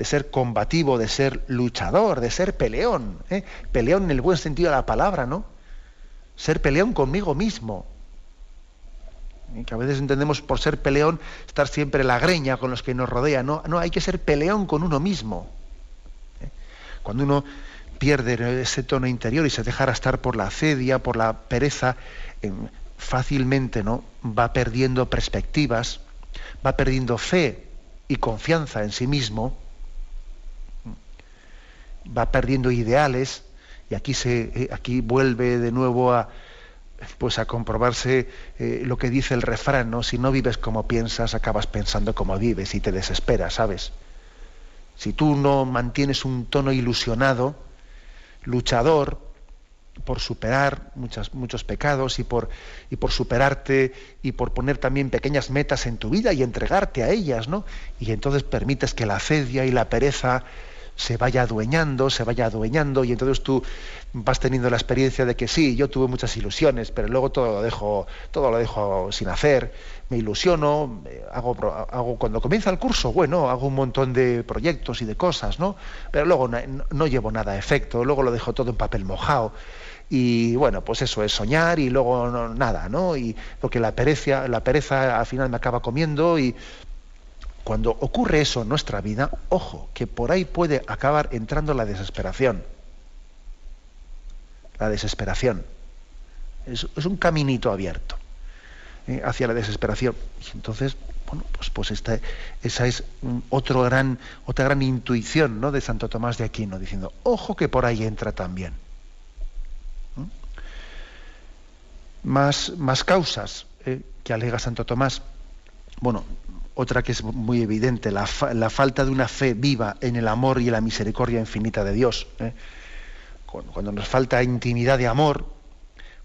ser combativo, de ser luchador, de ser peleón, ¿eh? peleón en el buen sentido de la palabra, ¿no? Ser peleón conmigo mismo, que a veces entendemos por ser peleón estar siempre la greña con los que nos rodean. No, no hay que ser peleón con uno mismo. ¿eh? Cuando uno pierde ese tono interior y se deja estar por la acedia, por la pereza, fácilmente ¿no? va perdiendo perspectivas, va perdiendo fe y confianza en sí mismo, va perdiendo ideales, y aquí, se, eh, aquí vuelve de nuevo a, pues a comprobarse eh, lo que dice el refrán, ¿no? Si no vives como piensas, acabas pensando como vives y te desesperas, ¿sabes? Si tú no mantienes un tono ilusionado, luchador, por superar muchas, muchos pecados y por, y por superarte y por poner también pequeñas metas en tu vida y entregarte a ellas, ¿no? Y entonces permites que la acedia y la pereza se vaya adueñando, se vaya adueñando, y entonces tú vas teniendo la experiencia de que sí, yo tuve muchas ilusiones, pero luego todo lo dejo, todo lo dejo sin hacer, me ilusiono, hago, hago cuando comienza el curso, bueno, hago un montón de proyectos y de cosas, ¿no? Pero luego no, llevo nada a efecto, luego lo dejo todo en papel mojado. Y bueno, pues eso es soñar y luego nada, ¿no? Y porque la pereza, la pereza al final me acaba comiendo y cuando ocurre eso en nuestra vida, ojo, que por ahí puede acabar entrando la desesperación. La desesperación. Es, un caminito abierto eh, hacia la desesperación. Y entonces, bueno, pues, pues esta, esa es otro gran, otra gran intuición ¿no? de Santo Tomás de Aquino, diciendo, ojo que por ahí entra también. ¿Mm? Más, más causas eh, que alega Santo Tomás. Bueno, otra que es muy evidente, la, falta de una fe viva en el amor y en la misericordia infinita de Dios. ¿eh? Cuando nos falta intimidad de amor,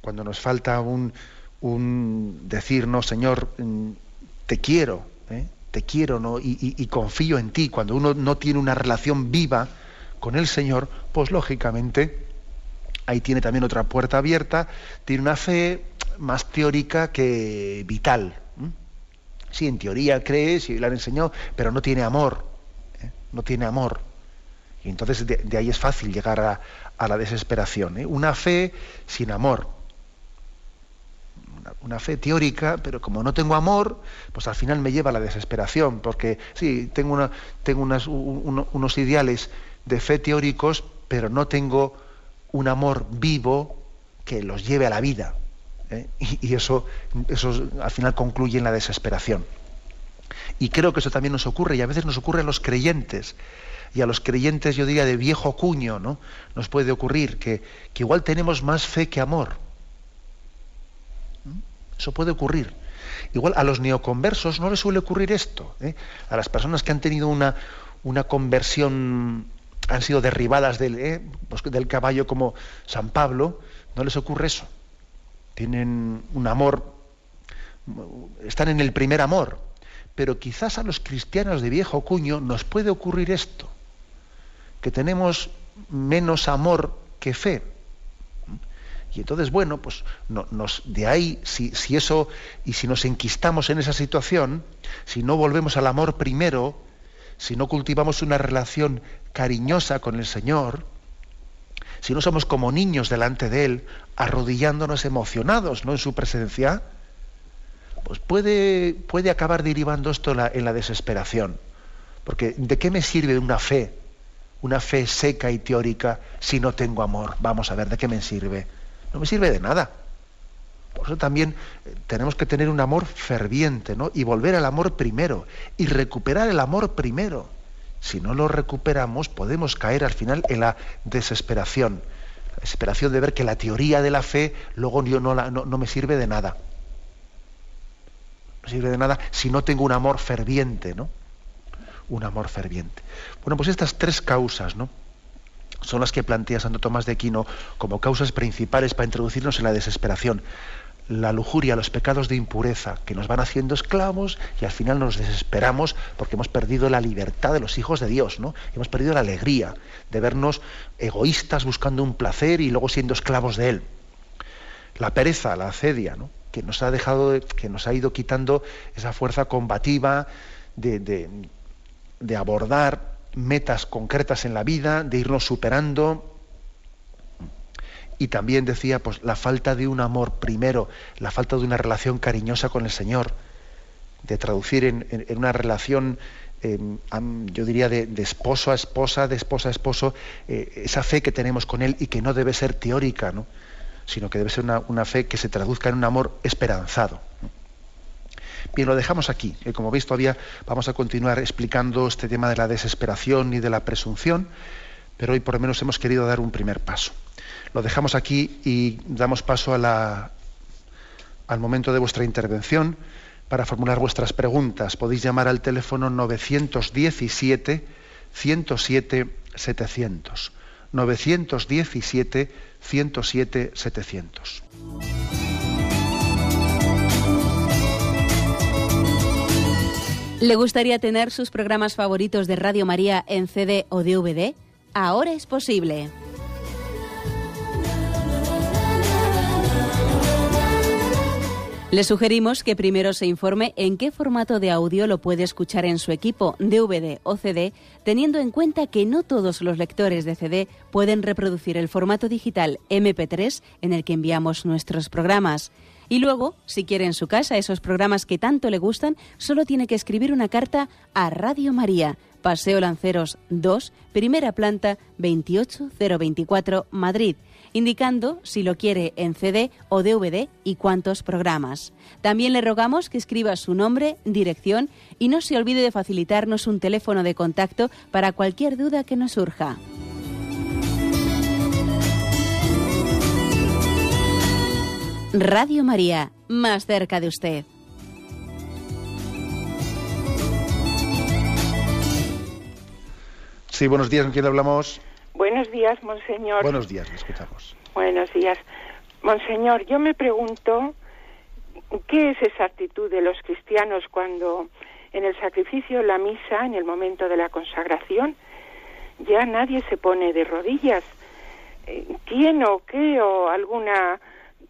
cuando nos falta un, decir, no, Señor, mm, te quiero, ¿eh? te quiero ¿no? Y, confío en ti, cuando uno no tiene una relación viva con el Señor, pues lógicamente ahí tiene también otra puerta abierta, tiene una fe más teórica que vital. Sí, en teoría cree, sí la han enseñado, pero no tiene amor. ¿eh? No tiene amor. Y entonces de, ahí es fácil llegar a, la desesperación. ¿eh? Una fe sin amor. Una, fe teórica, pero como no tengo amor, pues al final me lleva a la desesperación, porque sí, tengo, unos ideales de fe teóricos, pero no tengo un amor vivo que los lleve a la vida. ¿eh? y, eso, eso al final concluye en la desesperación. Y creo que eso también nos ocurre, y a veces nos ocurre a los creyentes, y a los creyentes, yo diría, de viejo cuño, ¿no? Nos puede ocurrir que, igual tenemos más fe que amor. ¿Mm? Eso puede ocurrir. Igual a los neoconversos no les suele ocurrir esto. ¿eh? A las personas que han tenido una, una conversión, han sido derribadas del, ¿eh? pues del caballo como San Pablo, no les ocurre eso tienen un amor, están en el primer amor. Pero quizás a los cristianos de viejo cuño nos puede ocurrir esto, que tenemos menos amor que fe. Y entonces, bueno, pues nos, de ahí, si, si, eso, y si nos enquistamos en esa situación, si no volvemos al amor primero, si no cultivamos una relación cariñosa con el Señor, si no somos como niños delante de Él, arrodillándonos emocionados ¿no? en su presencia, pues puede, puede acabar derivando esto en la, desesperación. Porque ¿de qué me sirve una fe? Una fe seca y teórica si no tengo amor. Vamos a ver, ¿de qué me sirve? No me sirve de nada. Por eso también eh, tenemos que tener un amor ferviente, ¿no? Y volver al amor primero. Y recuperar el amor primero si no lo recuperamos, podemos caer al final en la desesperación. La desesperación de ver que la teoría de la fe luego no, no, me sirve de nada. No sirve de nada si no tengo un amor ferviente, ¿no? Un amor ferviente. Bueno, pues estas tres causas, ¿no? Son las que plantea Santo Tomás de Aquino como causas principales para introducirnos en la desesperación la lujuria, los pecados de impureza que nos van haciendo esclavos y al final nos desesperamos porque hemos perdido la libertad de los hijos de Dios, ¿no? Hemos perdido la alegría de vernos egoístas buscando un placer y luego siendo esclavos de él. La pereza, la acedia, ¿no? que nos ha dejado, que nos ha ido quitando esa fuerza combativa de, de abordar metas concretas en la vida, de irnos superando, y también decía, pues la falta de un amor primero, la falta de una relación cariñosa con el Señor, de traducir en, una relación, em, yo diría, de, esposo a esposa, de esposa a esposo, eh, esa fe que tenemos con Él y que no debe ser teórica, ¿no? sino que debe ser una, fe que se traduzca en un amor esperanzado. Bien, lo dejamos aquí. como veis, todavía vamos a continuar explicando este tema de la desesperación y de la presunción, pero hoy por lo menos hemos querido dar un primer paso. Lo dejamos aquí y damos paso al momento de vuestra intervención para formular vuestras preguntas. Podéis llamar al teléfono 917 107 700. 917 107 700. ¿Le gustaría tener sus programas favoritos de Radio María en CD o DVD? Ahora es posible. Le sugerimos que primero se informe en qué formato de audio lo puede escuchar en su equipo, DVD o CD, teniendo en cuenta que no todos los lectores de CD pueden reproducir el formato digital MP3 en el que enviamos nuestros programas. Y luego, si quiere en su casa esos programas que tanto le gustan, solo tiene que escribir una carta a Radio María, Paseo Lanceros 2, primera planta 28024, Madrid, indicando si lo quiere en CD o DVD y cuántos programas. También le rogamos que escriba su nombre, dirección y no se olvide de facilitarnos un teléfono de contacto para cualquier duda que nos surja. Radio María, más cerca de usted. Sí, buenos días, ¿con quién hablamos? Buenos días, monseñor. Buenos días, le escuchamos. Buenos días. Monseñor, yo me pregunto, ¿qué es esa actitud de los cristianos cuando en el sacrificio, la misa, en el momento de la consagración, ya nadie se pone de rodillas? Eh, ¿Quién o qué o alguna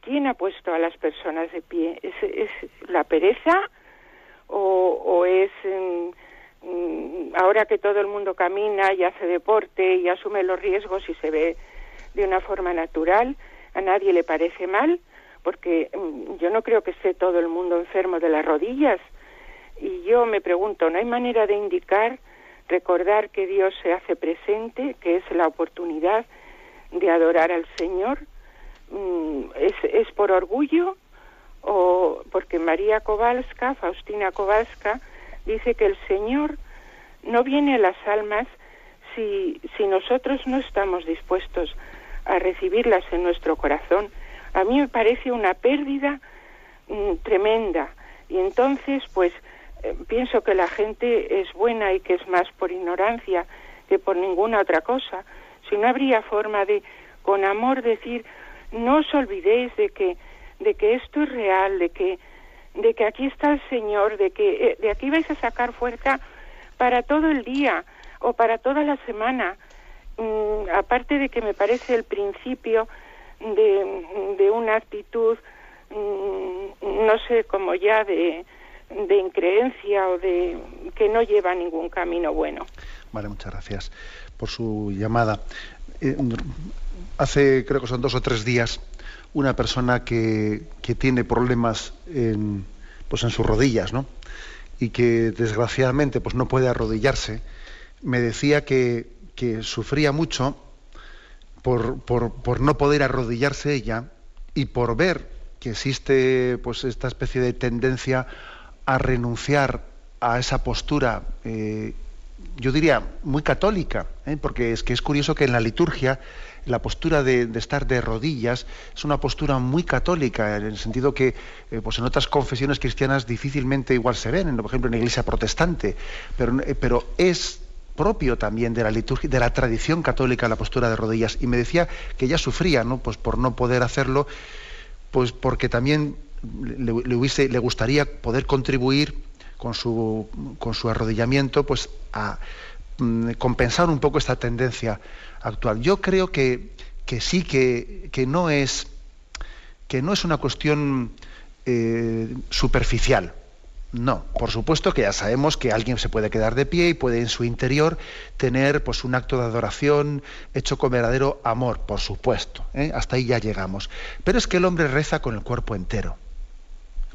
¿quién ha puesto a las personas de pie? ¿Es, la pereza o, es mm, mm, ahora que todo el mundo camina y hace deporte y asume los riesgos y se ve de una forma natural, a nadie le parece mal? Porque mm, yo no creo que esté todo el mundo enfermo de las rodillas. Y yo me pregunto, ¿no hay manera de indicar, recordar que Dios se hace presente, que es la oportunidad de adorar al Señor? Mm, es, por orgullo o porque María Kowalska, Faustina Kowalska, dice que el Señor no viene a las almas si, si nosotros no estamos dispuestos a recibirlas en nuestro corazón. A mí me parece una pérdida mm, tremenda y entonces pues eh, pienso que la gente es buena y que es más por ignorancia que por ninguna otra cosa. Si no habría forma de con amor decir no os olvidéis de que de que esto es real, de que de que aquí está el Señor, de que eh, de aquí vais a sacar fuerza para todo el día o para toda la semana. Mm, aparte de que me parece el principio de, de una actitud, mm, no sé, como ya de, de increencia o de que no lleva ningún camino bueno. Vale, muchas gracias por su llamada. Eh, hace, creo que son dos o tres días, una persona que, tiene problemas en, pues en sus rodillas, ¿no? Y que desgraciadamente pues no puede arrodillarse, me decía que, sufría mucho por, por, no poder arrodillarse ella y por ver que existe pues esta especie de tendencia a renunciar a esa postura eh, yo diría, muy católica, ¿eh? porque es que es curioso que en la liturgia la postura de, estar de rodillas es una postura muy católica, en el sentido que eh, pues en otras confesiones cristianas difícilmente igual se ven, por ejemplo en la iglesia protestante, pero, eh, pero es propio también de la liturgia, de la tradición católica la postura de rodillas. Y me decía que ella sufría, ¿no? Pues por no poder hacerlo, pues porque también le, le, le gustaría poder contribuir con su, con su arrodillamiento, pues a compensar un poco esta tendencia actual. Yo creo que, que sí que, que, no es, que no es una cuestión eh, superficial. No, por supuesto que ya sabemos que alguien se puede quedar de pie y puede en su interior tener pues un acto de adoración hecho con verdadero amor, por supuesto. ¿eh? Hasta ahí ya llegamos. Pero es que el hombre reza con el cuerpo entero.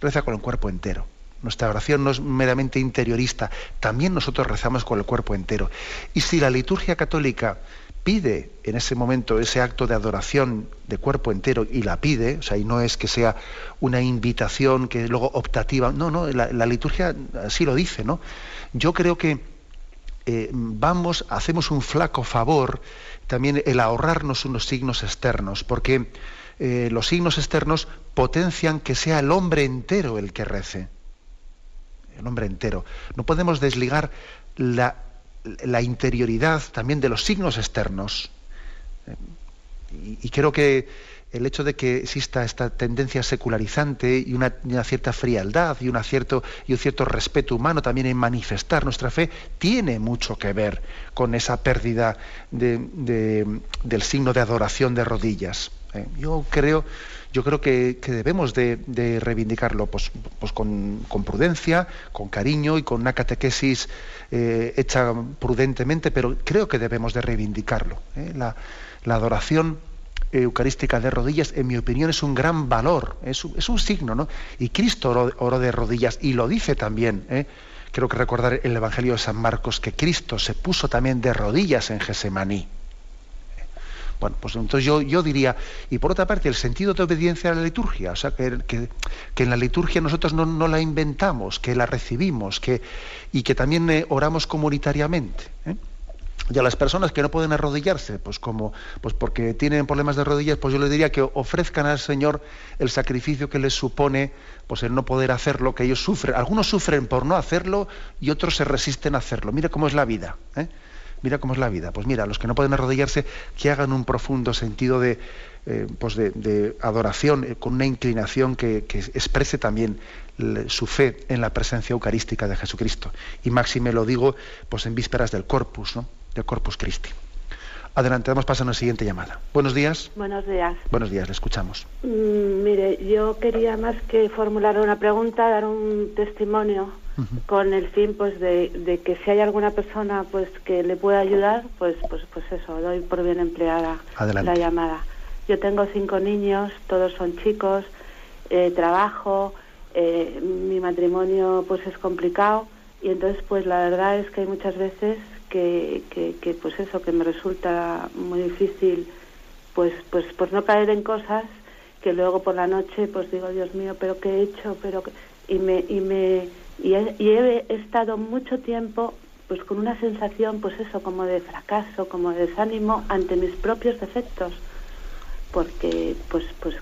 Reza con el cuerpo entero. Nuestra oración no es meramente interiorista, también nosotros rezamos con el cuerpo entero. Y si la liturgia católica pide en ese momento ese acto de adoración de cuerpo entero y la pide, o sea, y no es que sea una invitación que luego optativa, no, no, la, liturgia así lo dice, ¿no? Yo creo que eh, vamos, hacemos un flaco favor también el ahorrarnos unos signos externos, porque eh, los signos externos potencian que sea el hombre entero el que rece el hombre entero. No podemos desligar la, interioridad también de los signos externos. Y, creo que el hecho de que exista esta tendencia secularizante y una, cierta frialdad y, cierto, y un cierto respeto humano también en manifestar nuestra fe tiene mucho que ver con esa pérdida del signo de adoración de rodillas. ¿eh? Yo creo yo creo que, debemos de, reivindicarlo pues, pues con, prudencia, con cariño y con una catequesis eh, hecha prudentemente, pero creo que debemos de reivindicarlo. ¿eh? La, adoración eucarística de rodillas, en mi opinión, es un gran valor, es un, signo, ¿no? Y Cristo oró, de rodillas y lo dice también. ¿eh? Creo que recordar el Evangelio de San Marcos que Cristo se puso también de rodillas en Gesemaní. Bueno, pues entonces yo, yo diría, y por otra parte, el sentido de obediencia a la liturgia, o sea, que, en la liturgia nosotros no, la inventamos, que la recibimos, que, y que también eh, oramos comunitariamente. ¿eh? Y a las personas que no pueden arrodillarse, pues como, pues porque tienen problemas de rodillas, pues yo les diría que ofrezcan al Señor el sacrificio que les supone, pues el no poder hacerlo, que ellos sufren. Algunos sufren por no hacerlo y otros se resisten a hacerlo. Mira cómo es la vida. ¿eh? Mira cómo es la vida. Pues mira, los que no pueden arrodillarse, que hagan un profundo sentido de, eh, pues de, adoración, eh, con una inclinación que, exprese también su fe en la presencia eucarística de Jesucristo. Y máxime lo digo pues en vísperas del Corpus, ¿no? del Corpus Christi. Adelante, damos paso a una siguiente llamada. Buenos días. Buenos días. Buenos días, le escuchamos. Mm, mire, yo quería más que formular una pregunta, dar un testimonio con el fin pues de, que si hay alguna persona pues que le pueda ayudar pues pues pues eso doy por bien empleada la llamada yo tengo cinco niños todos son chicos eh, trabajo eh, mi matrimonio pues es complicado y entonces pues la verdad es que hay muchas veces que, que, pues eso que me resulta muy difícil pues pues pues no caer en cosas que luego por la noche pues digo Dios mío pero qué he hecho pero y me y me y he, estado mucho tiempo pues con una sensación pues eso como de fracaso como de desánimo ante mis propios defectos. Porque pues pues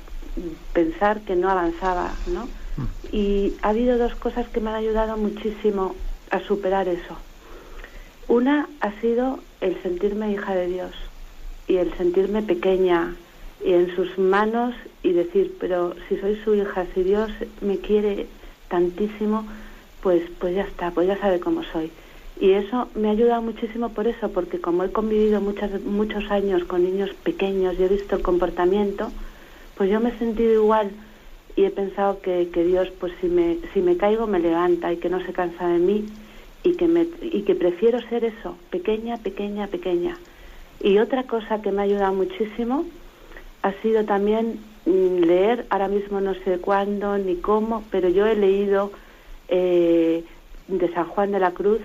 pensar que no avanzaba no mm. y ha habido dos cosas que me han ayudado muchísimo a superar eso una ha sido el sentirme hija de Dios y el sentirme pequeña y en sus manos y decir pero si soy su hija si Dios me quiere tantísimo pues, pues ya está, pues ya sabe cómo soy. Y eso me ha ayudado muchísimo por eso, porque como he convivido muchas, muchos años con niños pequeños y he visto el comportamiento, pues yo me he sentido igual y he pensado que, que Dios, pues si me, si me caigo, me levanta y que no se cansa de mí y que, me, y que prefiero ser eso, pequeña, pequeña, pequeña. Y otra cosa que me ha ayudado muchísimo ha sido también mm, leer, ahora mismo no sé cuándo ni cómo, pero yo he leído eh, de San Juan de la Cruz,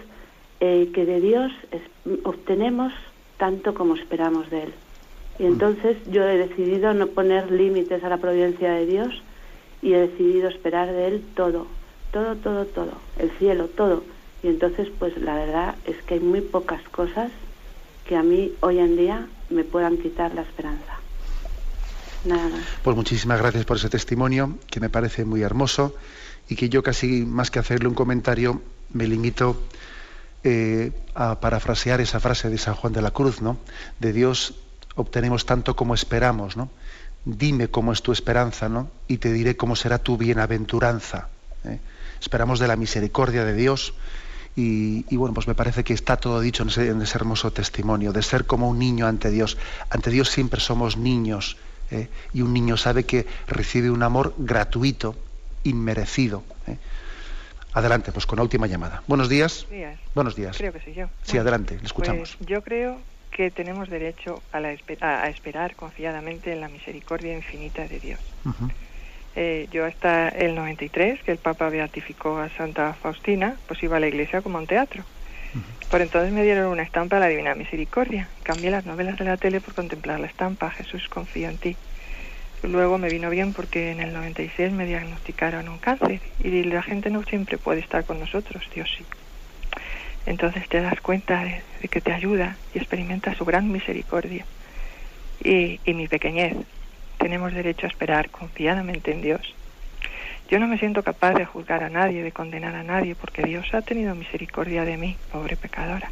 eh, que de Dios obtenemos tanto como esperamos de Él. Y mm. entonces yo he decidido no poner límites a la providencia de Dios y he decidido esperar de Él todo, todo, todo, todo, el cielo, todo. Y entonces, pues la verdad es que hay muy pocas cosas que a mí hoy en día me puedan quitar la esperanza. Nada más. Pues muchísimas gracias por ese testimonio, que me parece muy hermoso y que yo casi más que hacerle un comentario me limito eh, a parafrasear esa frase de San Juan de la Cruz, ¿no? De Dios obtenemos tanto como esperamos, ¿no? Dime cómo es tu esperanza, ¿no? Y te diré cómo será tu bienaventuranza. ¿eh? Esperamos de la misericordia de Dios y, bueno, pues me parece que está todo dicho en ese, hermoso testimonio, de ser como un niño ante Dios. Ante Dios siempre somos niños ¿eh? y un niño sabe que recibe un amor gratuito inmerecido. ¿eh? Adelante, pues con la última llamada. Buenos días. Buenos días. Creo que soy yo. Sí, adelante, le escuchamos. Pues yo creo que tenemos derecho a, la, a, esperar confiadamente en la misericordia infinita de Dios. Eh, yo hasta el 93, que el Papa beatificó a Santa Faustina, pues iba a la iglesia como a un teatro. Por entonces me dieron una estampa a la Divina Misericordia. Cambié las novelas de la tele por contemplar la estampa. Jesús, confío en ti. Luego me vino bien porque en el 96 me diagnosticaron un cáncer y la gente no siempre puede estar con nosotros, Dios sí. Entonces te das cuenta de, que te ayuda y experimentas su gran misericordia y, y mi pequeñez. Tenemos derecho a esperar confiadamente en Dios. Yo no me siento capaz de juzgar a nadie, de condenar a nadie, porque Dios ha tenido misericordia de mí, pobre pecadora.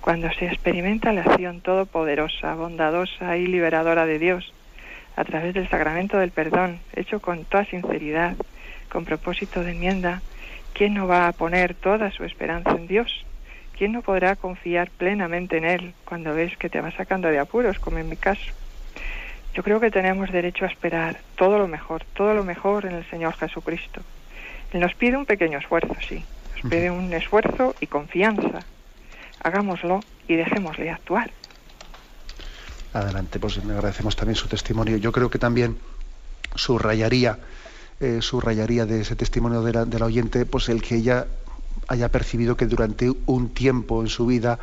Cuando se experimenta la acción todopoderosa, bondadosa y liberadora de Dios, a través del sacramento del perdón, hecho con toda sinceridad, con propósito de enmienda, ¿quién no va a poner toda su esperanza en Dios? ¿Quién no podrá confiar plenamente en Él cuando ves que te va sacando de apuros, como en mi caso? Yo creo que tenemos derecho a esperar todo lo mejor, todo lo mejor en el Señor Jesucristo. Él nos pide un pequeño esfuerzo, sí, nos pide un esfuerzo y confianza. Hagámoslo y dejémosle actuar. Adelante, pues le agradecemos también su testimonio. Yo creo que también subrayaría, eh, subrayaría de ese testimonio de la, de la oyente, pues el que ella haya percibido que durante un tiempo en su vida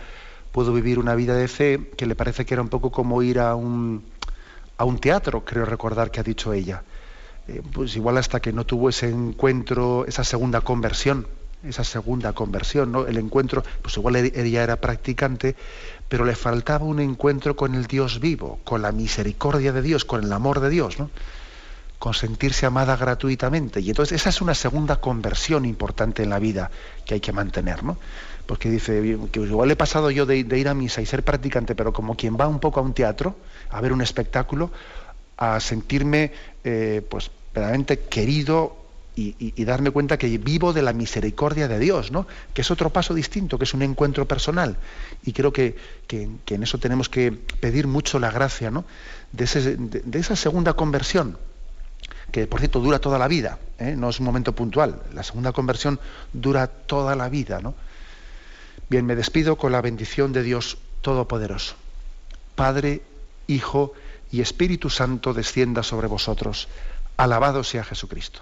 pudo vivir una vida de fe que le parece que era un poco como ir a un, a un teatro, creo recordar que ha dicho ella. Eh, pues igual hasta que no tuvo ese encuentro, esa segunda conversión, esa segunda conversión, ¿no? El encuentro, pues igual ella era practicante, pero le faltaba un encuentro con el Dios vivo, con la misericordia de Dios, con el amor de Dios, ¿no? con sentirse amada gratuitamente. Y entonces esa es una segunda conversión importante en la vida que hay que mantener, ¿no? Porque dice, que igual he pasado yo de, ir a misa y ser practicante, pero como quien va un poco a un teatro, a ver un espectáculo, a sentirme eh, pues verdaderamente querido y, darme cuenta que vivo de la misericordia de Dios, ¿no? que es otro paso distinto, que es un encuentro personal. Y creo que, en eso tenemos que pedir mucho la gracia ¿no? de, de esa segunda conversión que por cierto dura toda la vida, ¿eh? no es un momento puntual. La segunda conversión dura toda la vida. ¿no? Bien, me despido con la bendición de Dios Todopoderoso. Padre, Hijo y Espíritu Santo descienda sobre vosotros. Alabado sea Jesucristo.